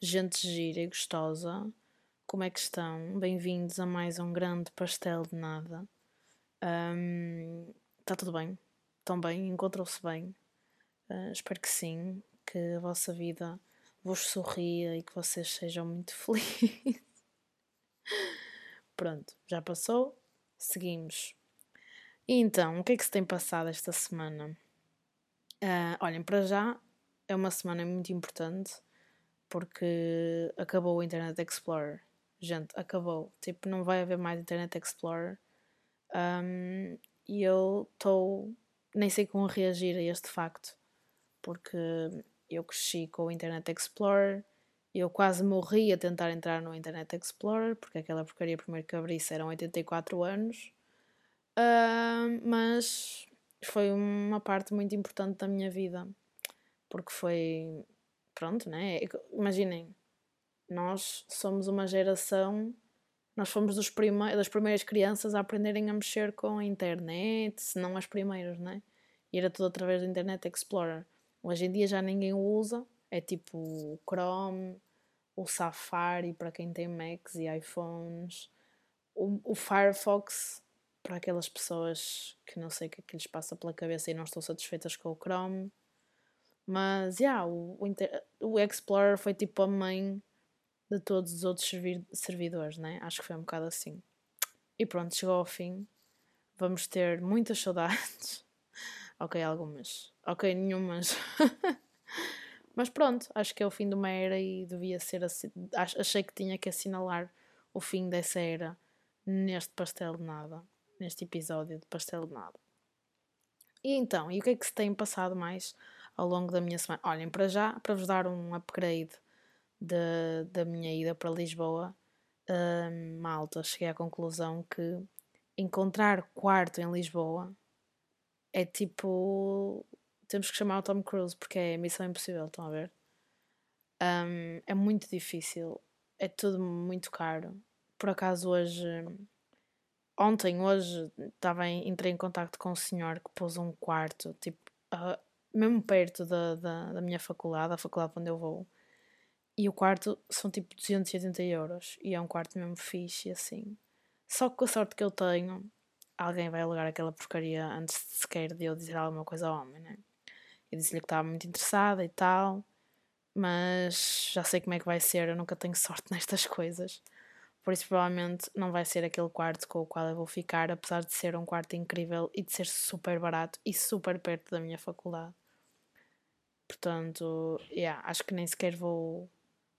gente gira e gostosa, como é que estão? Bem-vindos a mais um grande pastel de nada. Está um, tudo bem? Estão bem? Encontram-se bem? Uh, espero que sim, que a vossa vida vos sorria e que vocês sejam muito felizes. Pronto, já passou, seguimos. E então, o que é que se tem passado esta semana? Uh, olhem, para já é uma semana muito importante porque acabou o Internet Explorer. Gente, acabou. Tipo, não vai haver mais Internet Explorer. Um, e eu estou. Nem sei como reagir a este facto. Porque eu cresci com o Internet Explorer. Eu quase morri a tentar entrar no Internet Explorer. Porque aquela porcaria primeiro que abri eram 84 anos. Uh, mas foi uma parte muito importante da minha vida, porque foi. Pronto, né? Imaginem, nós somos uma geração. Nós fomos dos prime das primeiras crianças a aprenderem a mexer com a internet, se não as primeiras, né? E era tudo através do Internet Explorer. Hoje em dia já ninguém o usa, é tipo o Chrome, o Safari para quem tem Macs e iPhones, o, o Firefox para aquelas pessoas que não sei o que é que lhes passa pela cabeça e não estão satisfeitas com o Chrome. Mas, yeah, o, o, o Explorer foi tipo a mãe de todos os outros servidores, né? Acho que foi um bocado assim. E pronto, chegou ao fim. Vamos ter muitas saudades. ok, algumas. Ok, nenhumas. Mas pronto, acho que é o fim de uma era e devia ser assim. Achei que tinha que assinalar o fim dessa era neste pastel de nada neste episódio de Pastel de Nada. E então, e o que é que se tem passado mais ao longo da minha semana? Olhem, para já, para vos dar um upgrade de, da minha ida para Lisboa, uh, malta, cheguei à conclusão que encontrar quarto em Lisboa é tipo. Temos que chamar o Tom Cruise porque é missão impossível, estão a ver? Um, é muito difícil, é tudo muito caro. Por acaso hoje ontem, hoje, estava em, entrei em contato com um senhor que pôs um quarto, tipo, uh, mesmo perto da, da, da, minha faculdade, a faculdade onde eu vou. E o quarto são tipo 280 euros. E é um quarto mesmo fixe, assim. Só que com a sorte que eu tenho, alguém vai alugar aquela porcaria antes de sequer de eu dizer alguma coisa ao homem, né? Eu disse-lhe que estava muito interessada e tal, mas já sei como é que vai ser, eu nunca tenho sorte nestas coisas. Por isso, provavelmente, não vai ser aquele quarto com o qual eu vou ficar, apesar de ser um quarto incrível e de ser super barato e super perto da minha faculdade. Portanto, yeah, acho que nem sequer vou,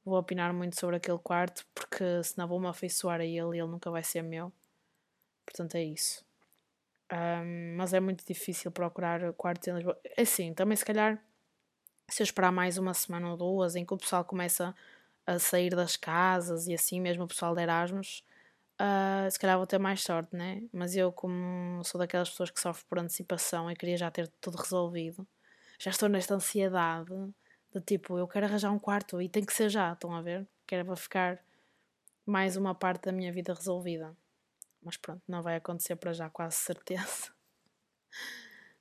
vou opinar muito sobre aquele quarto, porque senão vou-me afeiçoar a ele e ele nunca vai ser meu. Portanto, é isso. Um, mas é muito difícil procurar quartos em Lisboa. Assim, também se calhar, se eu esperar mais uma semana ou duas, em que o pessoal começa a sair das casas e assim, mesmo o pessoal de Erasmus, uh, se calhar vou ter mais sorte, né? Mas eu, como sou daquelas pessoas que sofrem por antecipação e queria já ter tudo resolvido, já estou nesta ansiedade de tipo, eu quero arranjar um quarto e tem que ser já, estão a ver? Quero para ficar mais uma parte da minha vida resolvida. Mas pronto, não vai acontecer para já, quase certeza.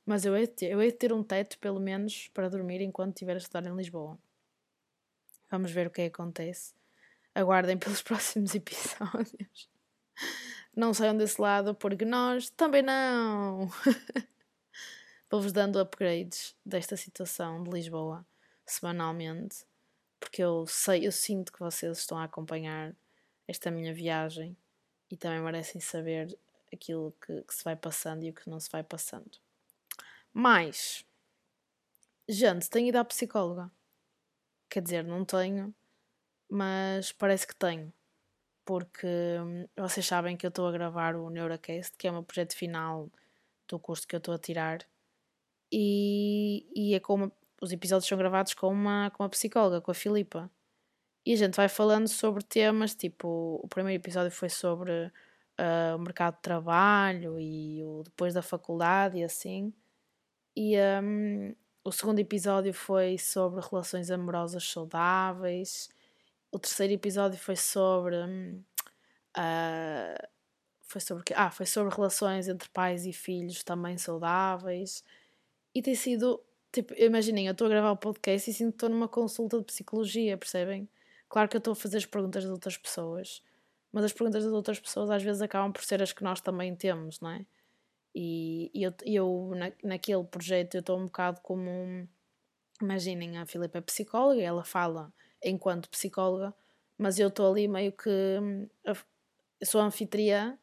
Mas eu hei, de ter, eu hei de ter um teto, pelo menos, para dormir enquanto estiver a estudar em Lisboa. Vamos ver o que, é que acontece. Aguardem pelos próximos episódios. Não saiam desse lado porque nós também não. Vou-vos dando upgrades desta situação de Lisboa semanalmente, porque eu sei, eu sinto que vocês estão a acompanhar esta minha viagem e também merecem saber aquilo que, que se vai passando e o que não se vai passando. Mas, gente, tenho ido à psicóloga. Quer dizer, não tenho, mas parece que tenho. Porque hum, vocês sabem que eu estou a gravar o Neuracast, que é o meu projeto final do curso que eu estou a tirar. E, e é como os episódios são gravados com uma, com uma psicóloga, com a Filipa. E a gente vai falando sobre temas, tipo, o primeiro episódio foi sobre uh, o mercado de trabalho e o depois da faculdade e assim. E, um, o segundo episódio foi sobre relações amorosas saudáveis. O terceiro episódio foi sobre. Uh, foi sobre quê? Ah, foi sobre relações entre pais e filhos também saudáveis. E tem sido. Tipo, imaginem, eu estou a gravar o podcast e sinto que estou numa consulta de psicologia, percebem? Claro que eu estou a fazer as perguntas das outras pessoas, mas as perguntas das outras pessoas às vezes acabam por ser as que nós também temos, não é? E, e eu, eu na, naquele projeto eu estou um bocado como um, imaginem a Filipe é psicóloga ela fala enquanto psicóloga, mas eu estou ali meio que eu sou anfitriã,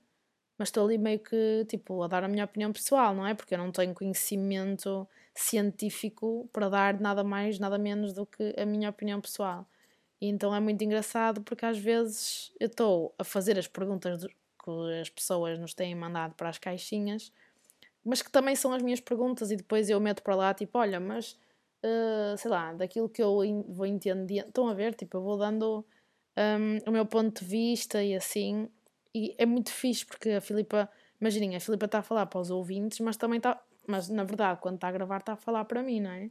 mas estou ali meio que tipo a dar a minha opinião pessoal, não é? Porque eu não tenho conhecimento científico para dar nada mais, nada menos do que a minha opinião pessoal. E então é muito engraçado porque às vezes eu estou a fazer as perguntas que as pessoas nos têm mandado para as caixinhas, mas que também são as minhas perguntas e depois eu meto para lá tipo, olha, mas uh, sei lá, daquilo que eu vou entender, estão a ver, tipo, eu vou dando um, o meu ponto de vista e assim, e é muito fixe porque a Filipa, imaginem, a Filipa está a falar para os ouvintes, mas também está, mas na verdade, quando está a gravar, está a falar para mim, não é?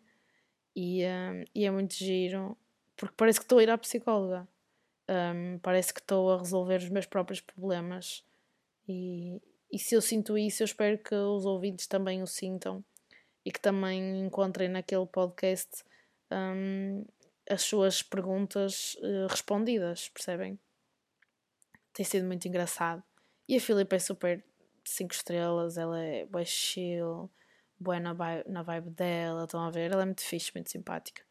E, um, e é muito giro, porque parece que estou a ir à psicóloga. Um, parece que estou a resolver os meus próprios problemas. E, e se eu sinto isso, eu espero que os ouvintes também o sintam e que também encontrem naquele podcast um, as suas perguntas uh, respondidas, percebem? Tem sido muito engraçado. E a Filipe é super 5 estrelas, ela é boa chill, boa na vibe, na vibe dela, estão a ver? Ela é muito fixe, muito simpática.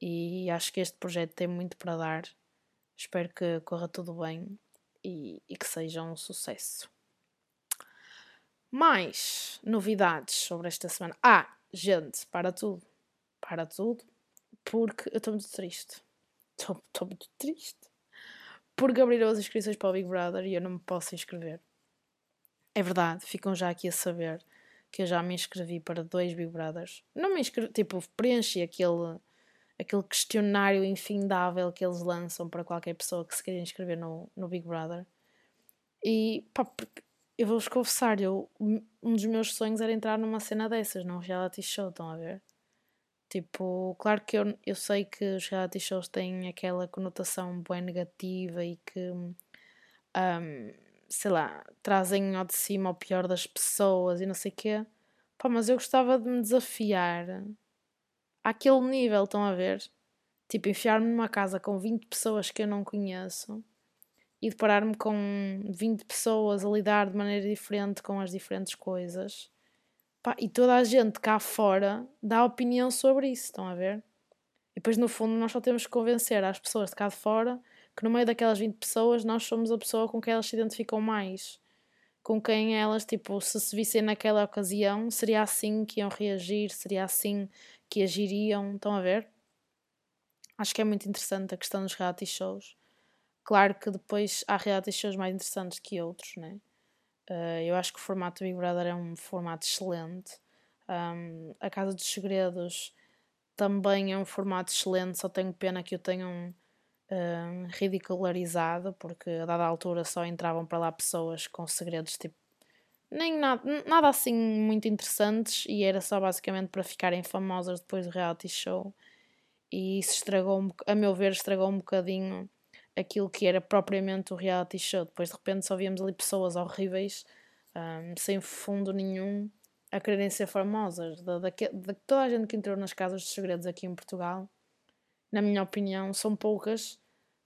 E acho que este projeto tem muito para dar. Espero que corra tudo bem e, e que seja um sucesso. Mais novidades sobre esta semana. Ah, gente, para tudo. Para tudo. Porque eu estou muito triste. Estou muito triste. Porque abriram as inscrições para o Big Brother e eu não me posso inscrever. É verdade, ficam já aqui a saber que eu já me inscrevi para dois Big Brothers. Não me inscrevi, tipo, preenchi aquele, aquele questionário infindável que eles lançam para qualquer pessoa que se queira inscrever no, no Big Brother. E pá, eu vou-vos confessar, eu, um dos meus sonhos era entrar numa cena dessas, num reality show, estão a ver? Tipo, claro que eu, eu sei que os reality shows têm aquela conotação bem negativa e que, um, sei lá, trazem ao de cima o pior das pessoas e não sei o quê. Pá, mas eu gostava de me desafiar àquele nível, estão a ver? Tipo, enfiar-me numa casa com 20 pessoas que eu não conheço e deparar-me com 20 pessoas a lidar de maneira diferente com as diferentes coisas. Pá, e toda a gente cá fora dá opinião sobre isso, estão a ver? E depois, no fundo, nós só temos que convencer as pessoas de cá de fora que no meio daquelas 20 pessoas nós somos a pessoa com quem elas se identificam mais. Com quem elas, tipo, se se vissem naquela ocasião, seria assim que iam reagir, seria assim que agiriam. Estão a ver? Acho que é muito interessante a questão dos reality shows. Claro que depois há reality shows mais interessantes que outros, né? Uh, eu acho que o formato Big Brother é um formato excelente. Um, a Casa dos Segredos também é um formato excelente, só tenho pena que o tenham um, ridicularizado, porque a dada altura só entravam para lá pessoas com segredos tipo nem nada, nada assim muito interessantes e era só basicamente para ficarem famosas depois do reality show. E isso estragou, a meu ver, estragou um bocadinho aquilo que era propriamente o reality show. Depois de repente só víamos ali pessoas horríveis, um, sem fundo nenhum, a quererem ser famosas. De, de, de, toda a gente que entrou nas casas dos segredos aqui em Portugal, na minha opinião, são poucas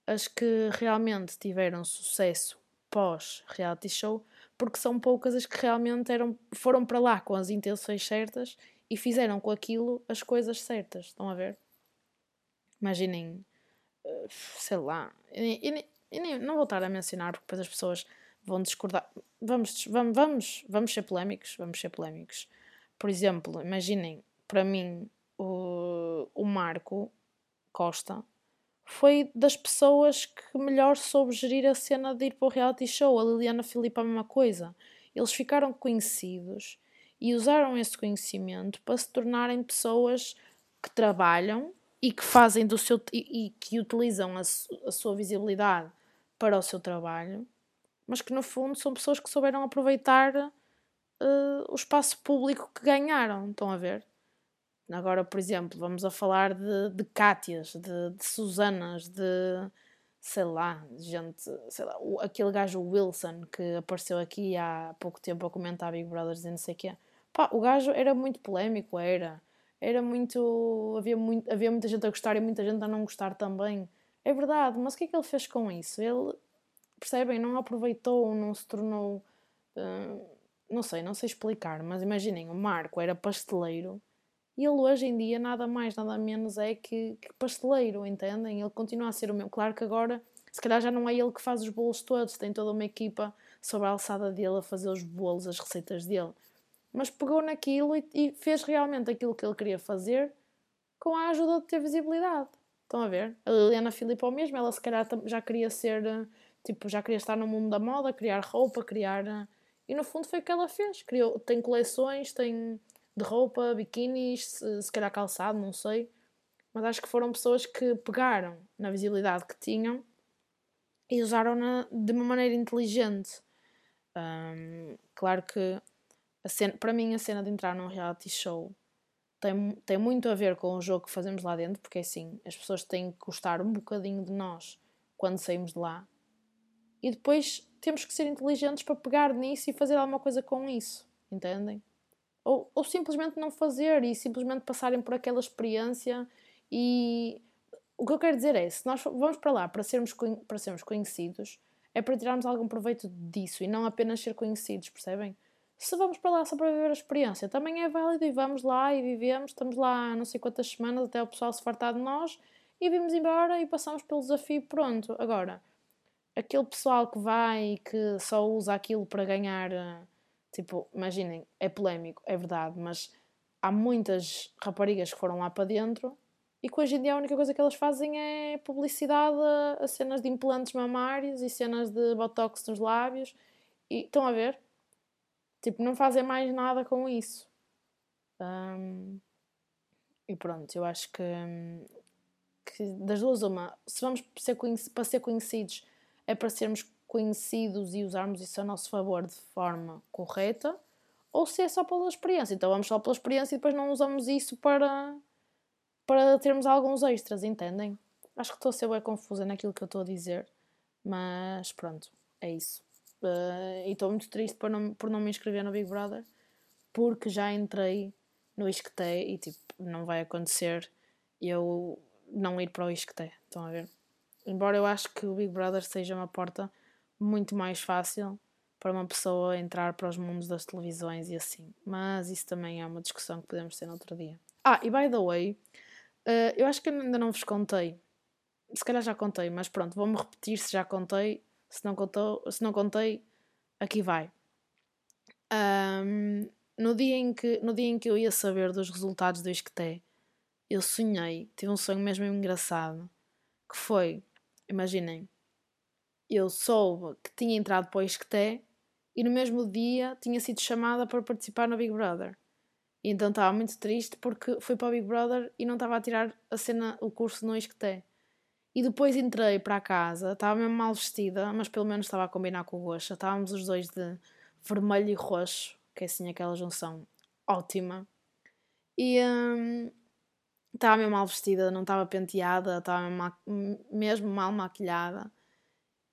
as que realmente tiveram sucesso pós reality show, porque são poucas as que realmente eram, foram para lá com as intenções certas e fizeram com aquilo as coisas certas. Estão a ver? Imaginem sei lá, e, e, e não vou estar a mencionar porque depois as pessoas vão discordar. Vamos, vamos, vamos, vamos ser polémicos, vamos ser polémicos. Por exemplo, imaginem, para mim, o, o Marco Costa foi das pessoas que melhor soube gerir a cena de ir para o reality show. A Liliana Filipe a mesma coisa. Eles ficaram conhecidos e usaram esse conhecimento para se tornarem pessoas que trabalham e que fazem do seu e, e que utilizam a, a, sua visibilidade para o seu trabalho, mas que no fundo são pessoas que souberam aproveitar uh, o espaço público que ganharam. Estão a ver? Agora, por exemplo, vamos a falar de, de Cátias, de, de Susanas, de sei lá, gente, sei lá, o, aquele gajo Wilson que apareceu aqui há pouco tempo a comentar Big Brothers e não sei o quê. Pá, o gajo era muito polémico, era era muito havia, muito. havia muita gente a gostar e muita gente a não gostar também. É verdade, mas o que é que ele fez com isso? Ele, percebem, não aproveitou, não se tornou. Uh, não sei, não sei explicar, mas imaginem, o Marco era pasteleiro e ele hoje em dia nada mais, nada menos é que, que pasteleiro, entendem? Ele continua a ser o mesmo. Claro que agora, se calhar já não é ele que faz os bolos todos, tem toda uma equipa sobre a alçada dele a fazer os bolos, as receitas dele. Mas pegou naquilo e, e fez realmente aquilo que ele queria fazer com a ajuda de ter visibilidade. Estão a ver? A Liliana Filipe ao mesmo, ela se calhar já queria ser, eh, tipo, já queria estar no mundo da moda, criar roupa, criar. Eh, e no fundo foi o que ela fez. Criou, tem coleções, tem de roupa, biquínis, se, se calhar calçado, não sei. Mas acho que foram pessoas que pegaram na visibilidade que tinham e usaram-na de uma maneira inteligente. Um, claro que cena, para mim a cena de entrar num reality show tem, tem muito a ver com o jogo que fazemos lá dentro, porque assim, as pessoas têm que gostar um bocadinho de nós quando saímos de lá. E depois temos que ser inteligentes para pegar nisso e fazer alguma coisa com isso, entendem? Ou, ou simplesmente não fazer e simplesmente passarem por aquela experiência e o que eu quero dizer é, se nós vamos para lá para sermos, para sermos conhecidos, é para tirarmos algum proveito disso e não apenas ser conhecidos, percebem? Se vamos para lá só para viver a experiência, também é válido e vamos lá e vivemos, estamos lá não sei quantas semanas até o pessoal se fartar de nós e vimos embora e passamos pelo desafio pronto. Agora, aquele pessoal que vai e que só usa aquilo para ganhar, eh, tipo, imaginem, é polémico, é verdade, mas há muitas raparigas que foram lá para dentro e que hoje em dia a única coisa que elas fazem é publicidade a cenas de implantes mamários e cenas de botox nos lábios. E estão a ver? Tipo, não fazem mais nada com isso. Um, e pronto, eu acho que, que, das duas, uma, se vamos ser para ser conhecidos, é para sermos conhecidos e usarmos isso a nosso favor de forma correta, ou se é só pela experiência. Então vamos só pela experiência e depois não usamos isso para, para termos alguns extras, entendem? Acho que estou a ser bem confusa naquilo que eu estou a dizer, mas pronto, é isso. Uh, e estou muito triste por não, por não me inscrever no Big Brother porque já entrei no Isqueté e tipo, não vai acontecer eu não ir para o Isqueté. Estão a ver? Embora eu acho que o Big Brother seja uma porta muito mais fácil para uma pessoa entrar para os mundos das televisões e assim. Mas isso também é uma discussão que podemos ter no outro dia. Ah, e by the way, uh, eu acho que ainda não vos contei. Se calhar já contei, mas pronto, vou-me repetir se já contei se não, contou, se não contei, aqui vai. Um, no, dia em que, no dia em que eu ia saber dos resultados do Isqueté, eu sonhei, tive um sonho mesmo engraçado, que foi, imaginem, eu soube que tinha entrado para o Isqueté e no mesmo dia tinha sido chamada para participar no Big Brother. E então estava muito triste porque fui para o Big Brother e não estava a tirar a cena, o curso no Isqueté. E depois entrei para casa, estava mesmo mal vestida, mas pelo menos estava a combinar com o Goxa. Estávamos os dois de vermelho e roxo, que é assim aquela junção ótima. E hum, estava mesmo mal vestida, não estava penteada, estava mesmo mal maquilhada.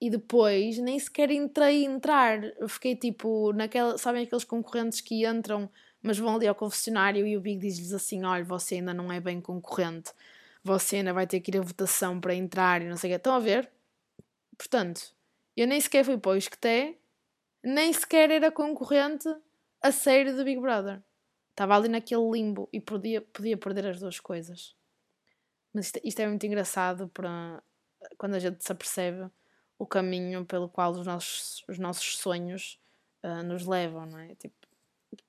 E depois nem sequer entrei entrar. Fiquei tipo naquela. Sabem aqueles concorrentes que entram, mas vão ali ao confessionário e o Big diz-lhes assim: olha, você ainda não é bem concorrente você ainda vai ter que ir à votação para entrar e não sei o quê. Estão a ver? Portanto, eu nem sequer fui para o Isqueté, nem sequer era concorrente a série do Big Brother. Estava ali naquele limbo e podia, podia perder as duas coisas. Mas isto, isto é muito engraçado para quando a gente se apercebe o caminho pelo qual os nossos, os nossos sonhos uh, nos levam, não é? Tipo,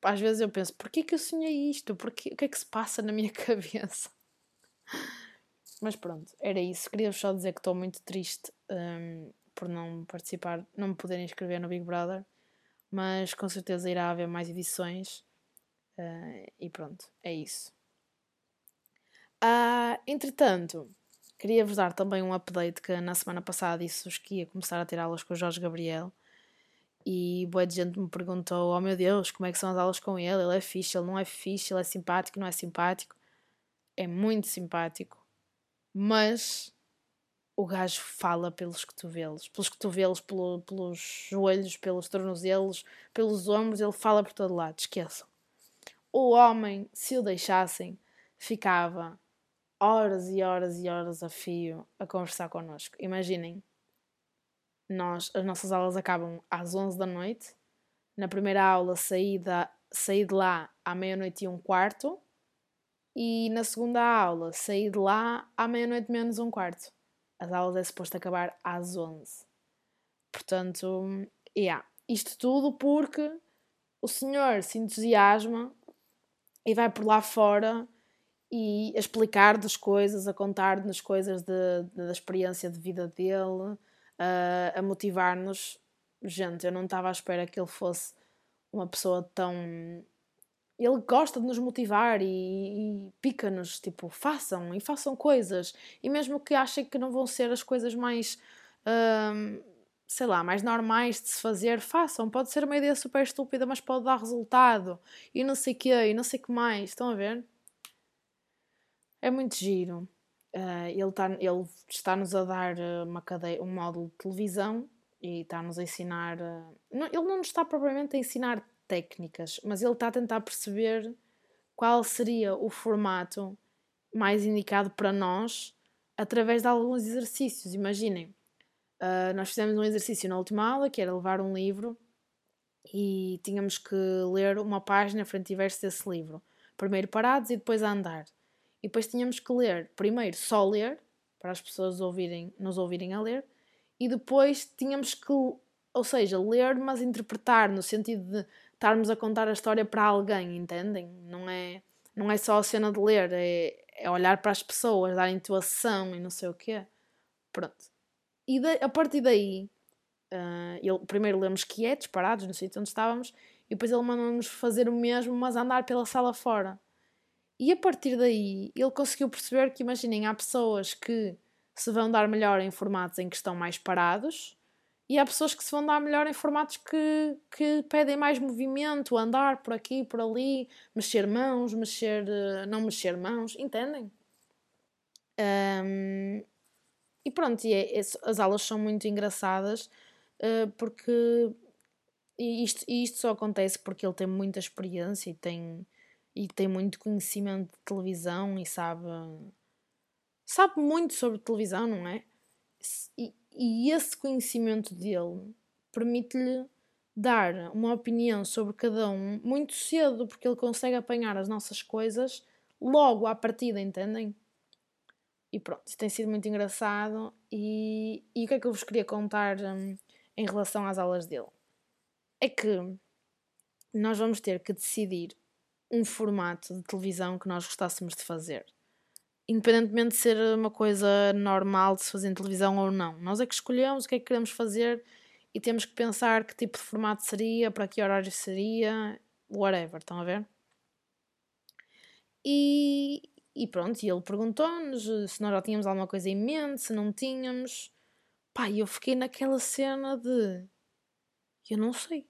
às vezes eu penso, porquê que eu sonhei isto? Porquê, o que é que se passa na minha cabeça? Mas pronto, era isso. Queria-vos só dizer que estou muito triste um, por não participar, não me poder inscrever no Big Brother, mas com certeza irá haver mais edições. Uh, e pronto, é isso. Uh, entretanto, queria-vos dar também um update que na semana passada disse-vos que ia começar a ter aulas com o Jorge Gabriel. E boa de gente me perguntou: Oh meu Deus, como é que são as aulas com ele? Ele é fixe, ele não é fixe, ele é simpático, não é simpático. É muito simpático mas o gajo fala pelos cotovelos, pelos cotovelos, pelo, pelos joelhos, pelos tornozelos, pelos ombros, ele fala por todo lado, esqueçam. O homem, se o deixassem, ficava horas e horas e horas a fio a conversar connosco. Imaginem, nós, as nossas aulas acabam às 11 da noite. Na primeira aula saí, da, saí de lá à meia-noite e um quarto. E na segunda aula saí de lá à meia-noite menos um quarto. As aulas é suposto acabar às 11. Portanto, yeah. isto tudo porque o senhor se entusiasma e vai por lá fora e a explicar-nos coisas, a contar-nos coisas de, de, da experiência de vida dele, a motivar-nos. Gente, eu não estava à espera que ele fosse uma pessoa tão. Ele gosta de nos motivar e, e pica-nos, tipo, façam e façam coisas. E mesmo que achem que não vão ser as coisas mais. Hum, sei lá, mais normais de se fazer, façam. Pode ser uma ideia super estúpida, mas pode dar resultado. E não sei o quê, e não sei o que mais. Estão a ver? É muito giro. Uh, ele, tá, ele está-nos a dar eh, uma cadeia, um módulo de televisão e está-nos a ensinar. Uh, não, ele não nos está propriamente a ensinar técnicas, mas ele está a tentar perceber qual seria o formato mais indicado para nós através de alguns exercícios. Imaginem, uh, nós fizemos um exercício na última aula que era levar um livro e tínhamos que ler uma página frente e verso desse livro. Primeiro parados e depois a andar. E depois tínhamos que ler, primeiro só ler, para as pessoas ouvirem, nos ouvirem a ler, e depois tínhamos que, ou seja, ler, mas interpretar, no sentido de estarmos a contar a história para alguém, entendem? Não é, não é só a cena de ler, é, é olhar para as pessoas, dar intuação e não sei o quê. Pronto. E de, a partir daí, uh, ele, primeiro lemos quietos, parados no sítio onde estávamos, e depois ele mandou-nos fazer o mesmo, mas andar pela sala fora. E a partir daí ele conseguiu perceber que, imaginem, há pessoas que se vão dar melhor em formatos em que estão mais parados e há pessoas que se vão dar melhor em formatos que, que pedem mais movimento, andar por aqui, por ali, mexer mãos, mexer. Eh, não mexer mãos, entendem? Um, e pronto, e é, é, as aulas são muito engraçadas uh, porque. E isto, e isto só acontece porque ele tem muita experiência e tem e tem muito conhecimento de televisão e sabe sabe muito sobre televisão, não é? E esse conhecimento dele permite-lhe dar uma opinião sobre cada um muito cedo, porque ele consegue apanhar as nossas coisas logo à partida, entendem? E pronto, isso tem sido muito engraçado. E, e o que é que eu vos queria contar um, em relação às aulas dele? É que nós vamos ter que decidir um formato de televisão que nós gostássemos de fazer. Independentemente de ser uma coisa normal de se fazer em televisão ou não. Nós é que escolhemos o que é que queremos fazer e temos que pensar que tipo de formato seria, para que horário seria, whatever, estão a ver? E, e pronto, e ele perguntou-nos se nós já tínhamos alguma coisa em mente, se não tínhamos. Pá, eu fiquei naquela cena de. Eu não sei.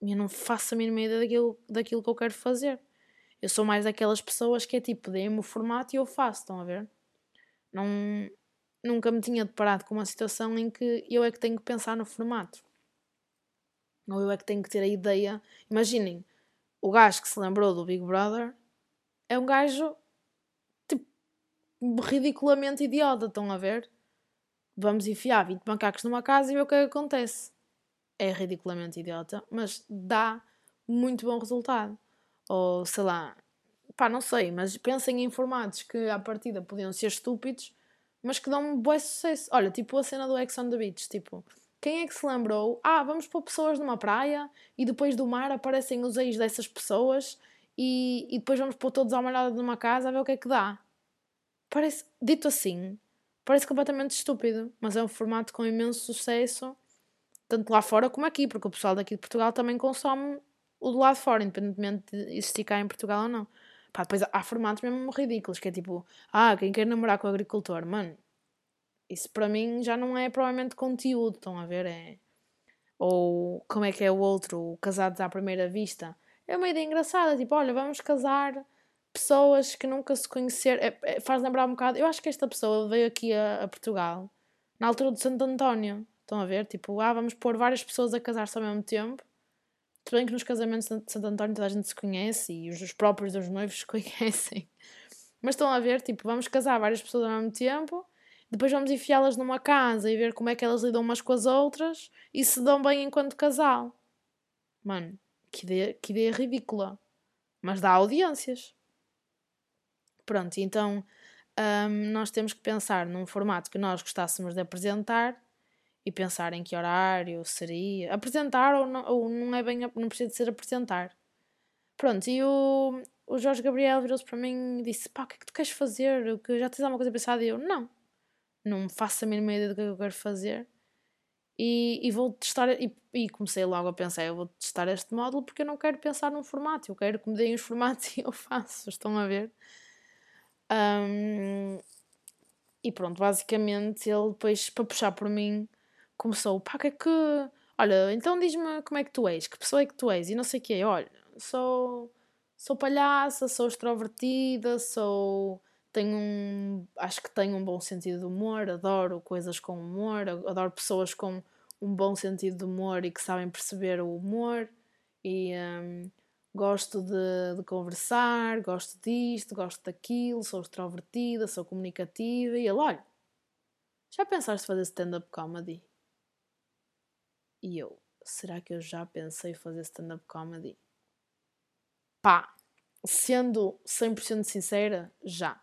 Eu não faço a mínima ideia daquilo, daquilo que eu quero fazer. Eu sou mais daquelas pessoas que é tipo, deem-me o formato e eu faço, estão a ver? Não, nunca me tinha deparado com uma situação em que eu é que tenho que pensar no formato. Ou eu é que tenho que ter a ideia. Imaginem, o gajo que se lembrou do Big Brother é um gajo tipo, ridiculamente idiota, estão a ver? Vamos enfiar 20 macacos numa casa e ver o que é que acontece. É ridiculamente idiota, mas dá muito bom resultado ou sei lá, pá, não sei, mas pensem em formatos que à partida podiam ser estúpidos, mas que dão um bom sucesso. Olha, tipo a cena do Ex on the Beach, tipo, quem é que se lembrou? Ah, vamos pôr pessoas numa praia e depois do mar aparecem os ex dessas pessoas e, e depois vamos pôr todos à malhada numa casa a ver o que é que dá. Parece, dito assim, parece completamente estúpido, mas é um formato com imenso sucesso, tanto lá fora como aqui, porque o pessoal daqui de Portugal também consome o do lado de fora, independentemente de existir cá em Portugal ou não. Pá, depois há formatos mesmo ridículos, que é tipo, ah, quem quer namorar com o agricultor, mano, isso para mim já não é provavelmente conteúdo, estão a ver? É... Ou como é que é o outro, o casados à primeira vista. É uma ideia engraçada, tipo, olha, vamos casar pessoas que nunca se conheceram. É, é, faz lembrar um bocado, eu acho que esta pessoa veio aqui a, a Portugal na altura de Santo António. Estão a ver? Tipo, ah, vamos pôr várias pessoas a casar-se ao mesmo tempo se bem que nos casamentos de Santo António toda a gente se conhece e os próprios dos noivos se conhecem. Mas estão a ver, tipo, vamos casar várias pessoas ao mesmo tempo, depois vamos enfiá-las numa casa e ver como é que elas lidam umas com as outras e se dão bem enquanto casal. Mano, que ideia, que ideia ridícula. Mas dá audiências. Pronto, então um, nós temos que pensar num formato que nós gostássemos de apresentar e pensar em que horário seria. Apresentar ou não, ou não é bem, não precisa de ser apresentar. Pronto, e o, o Jorge Gabriel virou-se para mim e disse: pá, o que é que tu queres fazer? Que já tens alguma coisa pensada? E eu: não, não faço a mínima ideia do que é eu quero fazer. E, e vou testar, e, e, comecei logo a pensar: eu vou testar este módulo porque eu não quero pensar num formato, eu quero que me deem os formatos e eu faço. Estão a ver? Um, e pronto, basicamente ele depois, para puxar por mim, começou: pá, que é que. Olha, então diz-me como é que tu és, que pessoa é que tu és, e não sei o quê. Olha, sou, sou palhaça, sou extrovertida, sou. Tenho um. Acho que tenho um bom sentido de humor, adoro coisas com humor, adoro pessoas com um bom sentido de humor e que sabem perceber o humor. E um, gosto de, de, conversar, gosto disto, gosto daquilo, sou extrovertida, sou comunicativa. E ele, olha, já pensaste fazer stand-up comedy? E eu, será que eu já pensei fazer stand-up comedy? Pá, sendo 100% sincera, já.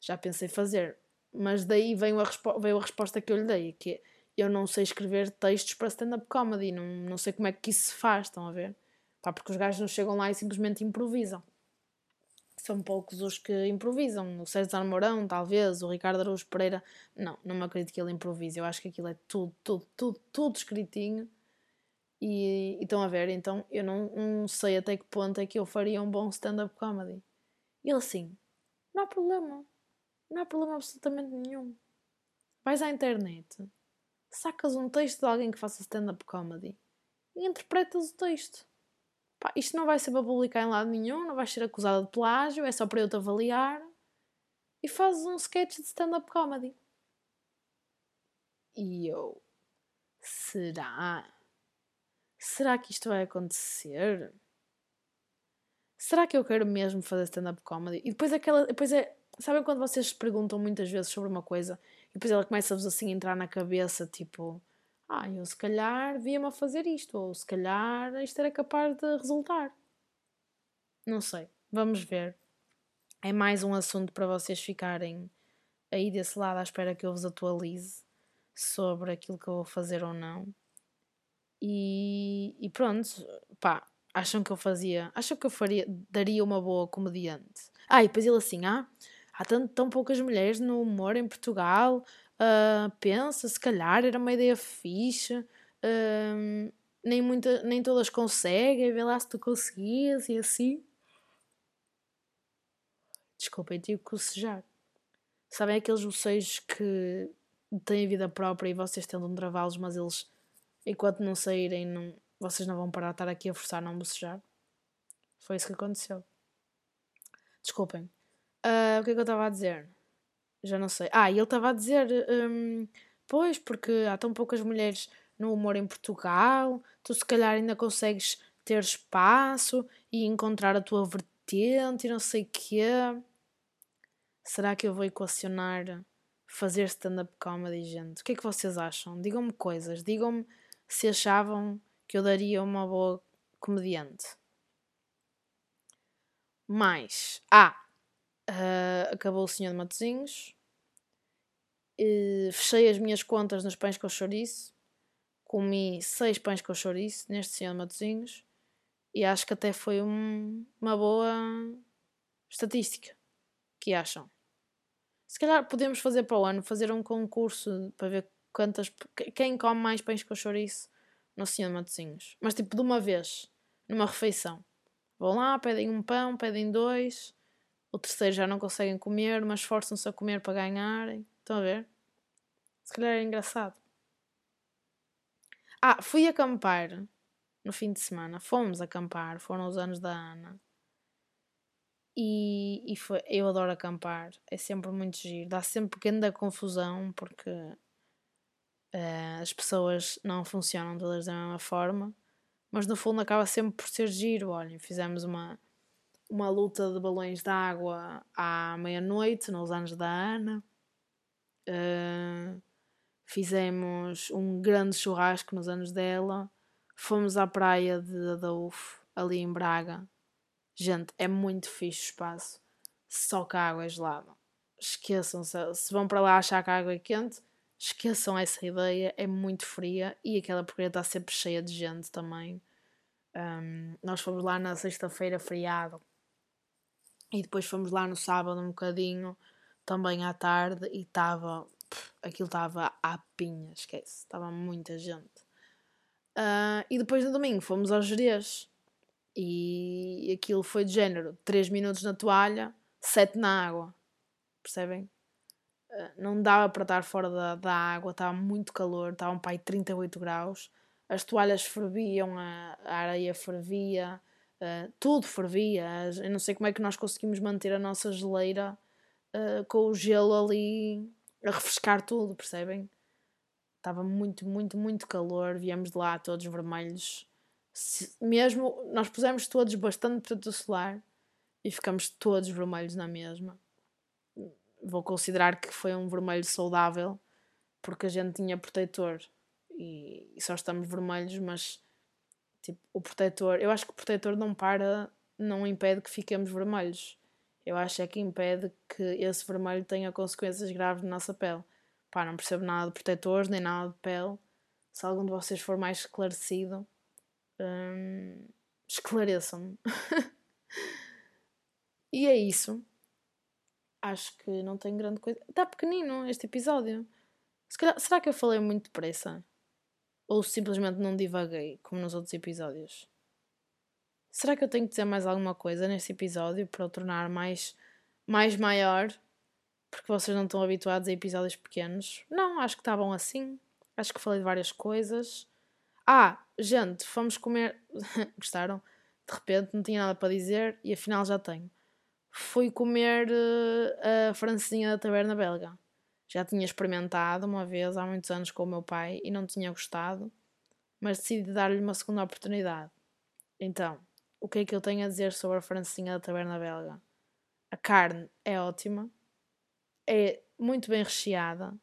Já pensei fazer. Mas daí veio a, veio a resposta que eu lhe dei, que é, eu não sei escrever textos para stand-up comedy, não, não sei como é que isso se faz, estão a ver? Pá, porque os gajos não chegam lá e simplesmente improvisam. São poucos os que improvisam. O César Mourão, talvez, o Ricardo Araújo Pereira. Não, não me acredito que ele improvise. Eu acho que aquilo é tudo, tudo, tudo, tudo escritinho. E, e estão a ver, então eu não, não sei até que ponto é que eu faria um bom stand-up comedy. E ele assim, não há problema. Não há problema absolutamente nenhum. Vais à internet, sacas um texto de alguém que faça stand-up comedy e interpretas o texto. Pá, isto não vai ser para publicar em lado nenhum, não vais ser acusada de plágio, é só para eu te avaliar. E fazes um sketch de stand-up comedy. E eu. Será? Será que isto vai acontecer? Será que eu quero mesmo fazer stand-up comedy? E depois aquela. Depois é. Sabem quando vocês se perguntam muitas vezes sobre uma coisa e depois ela começa-vos assim a entrar na cabeça, tipo ah, eu se calhar via-me a fazer isto, ou se calhar isto era capaz de resultar. Não sei, vamos ver. É mais um assunto para vocês ficarem aí desse lado à espera que eu vos atualize sobre aquilo que eu vou fazer ou não. E, e pronto, pá, acham que eu fazia, acham que eu faria, daria uma boa comediante. Ah, e depois ele assim, ah, há tão, tão poucas mulheres no humor em Portugal, uh, pensa, se calhar era uma ideia fixe, uh, nem, muita, nem todas conseguem, vê lá se tu conseguias e assim. Desculpem, tive que cocejar. Sabem aqueles bocejos que têm vida própria e vocês tentam travá-los, mas eles, enquanto não saírem, não, vocês não vão parar de estar aqui a forçar a não bocejar? Foi isso que aconteceu. Desculpem. Uh, o que é que eu estava a dizer? Já não sei. Ah, e ele estava a dizer, um, pois, porque há tão poucas mulheres no humor em Portugal, tu se calhar ainda consegues ter espaço e encontrar a tua vertente e não sei o quê. Será que eu vou equacionar fazer stand-up comedy, gente? O que é que vocês acham? Digam-me coisas, digam-me se achavam que eu daria uma boa comediante. Mais. Ah, Uh, acabou o Senhor de Matozinhos. Uh, fechei as minhas contas nos pães com chouriço. Comi seis pães com chouriço neste Senhor de Matozinhos. E acho que até foi um, uma boa estatística. que acham? Se calhar podemos fazer para o ano, fazer um concurso para ver quantas, quem come mais pães com chouriço no Senhor de Matozinhos. Mas tipo de uma vez, numa refeição. Vão lá, pedem um pão, pedem dois o terceiro já não conseguem comer, mas forçam-se a comer para ganharem. Estão a ver? Se calhar é engraçado. Ah, fui acampar no fim de semana. Fomos acampar, foram os anos da Ana. E, e foi, eu adoro acampar, é sempre muito giro. Dá sempre pequena confusão porque uh, as pessoas não funcionam todas da mesma forma, mas no fundo acaba sempre por ser giro. Olhem, fizemos uma uma luta de balões de água à meia-noite, nos anos da Ana. Uh, fizemos um grande churrasco nos anos dela. Fomos à praia de Adolfo, ali em Braga. Gente, é muito fixe o espaço. Só que a água é gelada. Esqueçam, -se, vão para lá achar que a água é quente, esqueçam essa ideia. É muito fria e aquela porcaria está sempre cheia de gente também. Um, nós fomos lá na sexta-feira, feriado. E depois fomos lá no sábado um bocadinho, também à tarde, e estava. Aquilo estava à pinha, esquece. Estava muita gente. Uh, e depois no domingo fomos aos Jerez. E aquilo foi de género: 3 minutos na toalha, 7 na água. Percebem? Uh, não dava para estar fora da, da água, estava muito calor, estava um pai 38 graus as toalhas ferviam, a, a areia fervia, uh, tudo fervia. Eu não sei como é que nós conseguimos manter a nossa geleira uh, com o gelo ali a refrescar tudo, percebem? Estava muito, muito, muito calor. Viemos de lá todos vermelhos. Se, mesmo nós pusemos todos bastante protetor solar e ficamos todos vermelhos na mesma. Vou considerar que foi um vermelho saudável porque a gente tinha protetor e, e só estamos vermelhos, mas tipo, o protetor, eu acho que o protetor não para, não impede que fiquemos vermelhos. Eu acho é que impede que esse vermelho tenha consequências graves na nossa pele. Pá, não percebo nada de protetores, nem nada de pele. Se algum de vocês for mais esclarecido, hum, esclareçam-me. e é isso. Acho que não tem grande coisa. Está pequenino este episódio. Calhar, será que eu falei muito depressa? Ou simplesmente não divaguei, como nos outros episódios? Será que eu tenho que dizer mais alguma coisa neste episódio para o tornar mais, mais maior? Porque vocês não estão habituados a episódios pequenos? Não, acho que está bom assim. Acho que falei de várias coisas. Ah, gente, fomos comer. Gostaram? De repente não tinha nada para dizer e afinal já tenho. Fui comer uh, a francesinha da taberna belga. Já tinha experimentado uma vez há muitos anos com o meu pai e não tinha gostado, mas decidi dar-lhe uma segunda oportunidade. Então, o que é que eu tenho a dizer sobre a francesinha da taberna belga? A carne é ótima, é muito bem recheada,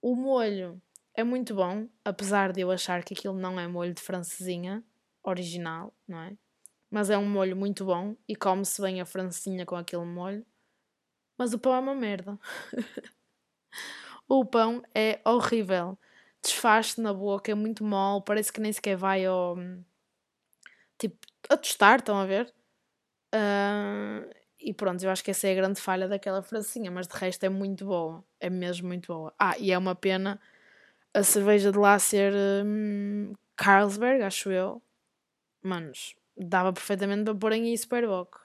o molho é muito bom, apesar de eu achar que aquilo não é molho de francesinha original, não é? Mas é um molho muito bom e come-se bem a francesinha com aquele molho. Mas o pão é uma merda. o pão é horrível. Desfaz-se na boca, é muito mole, parece que nem sequer vai ao. Tipo, a tostar, estão a ver? Uh, e pronto, eu acho que essa é a grande falha daquela francinha, mas de resto é muito boa. É mesmo muito boa. Ah, e é uma pena a cerveja de lá ser hum, Carlsberg, acho eu. Manos, dava perfeitamente para pôr em Superboc.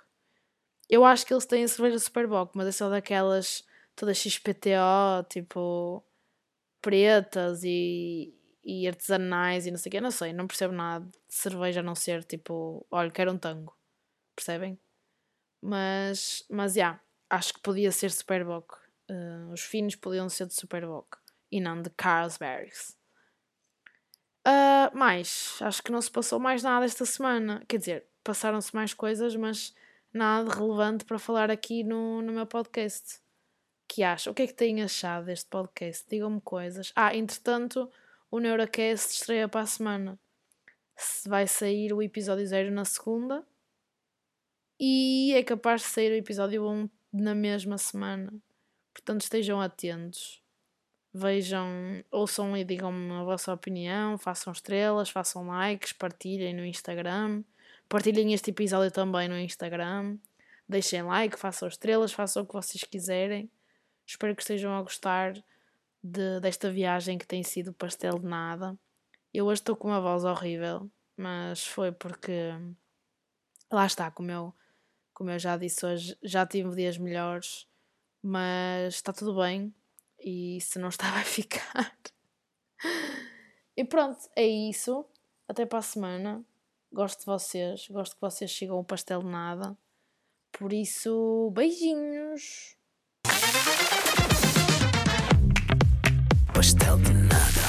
Eu acho que eles têm a cerveja Superboc, mas é só daquelas todas XPTO, tipo pretas e, e artesanais e não sei o que, não sei, não percebo nada de cerveja a não ser tipo, olha, quero um tango, percebem? Mas, mas, já, yeah, acho que podia ser Superboc. Uh, os finos podiam ser de Superboc e não de Carlsbergs. Uh, mais, acho que não se passou mais nada esta semana. Quer dizer, passaram-se mais coisas, mas nada relevante para falar aqui no, no meu podcast que acham? O que é que têm achado deste podcast? Digam-me coisas. Ah, entretanto, o Neurocast estreia para a semana. Se vai sair o episódio 0 na segunda e é capaz de sair o episódio 1 na mesma semana. Portanto, estejam atentos. Vejam, ouçam e digam-me a vossa opinião, façam estrelas, façam likes, partilhem no Instagram, partilhem este episódio também no Instagram, deixem like, façam estrelas, façam o que vocês quiserem. Espero que estejam a gostar de, desta viagem que tem sido pastel de nada. Eu hoje estou com uma voz horrível, mas foi porque lá está, como eu, como eu já disse hoje, já tive dias melhores, mas está tudo bem e se não está vai ficar. e pronto, é isso. Até para a semana. Gosto de vocês, gosto que vocês sigam o pastel de nada. Por isso, beijinhos! Pastel de nada.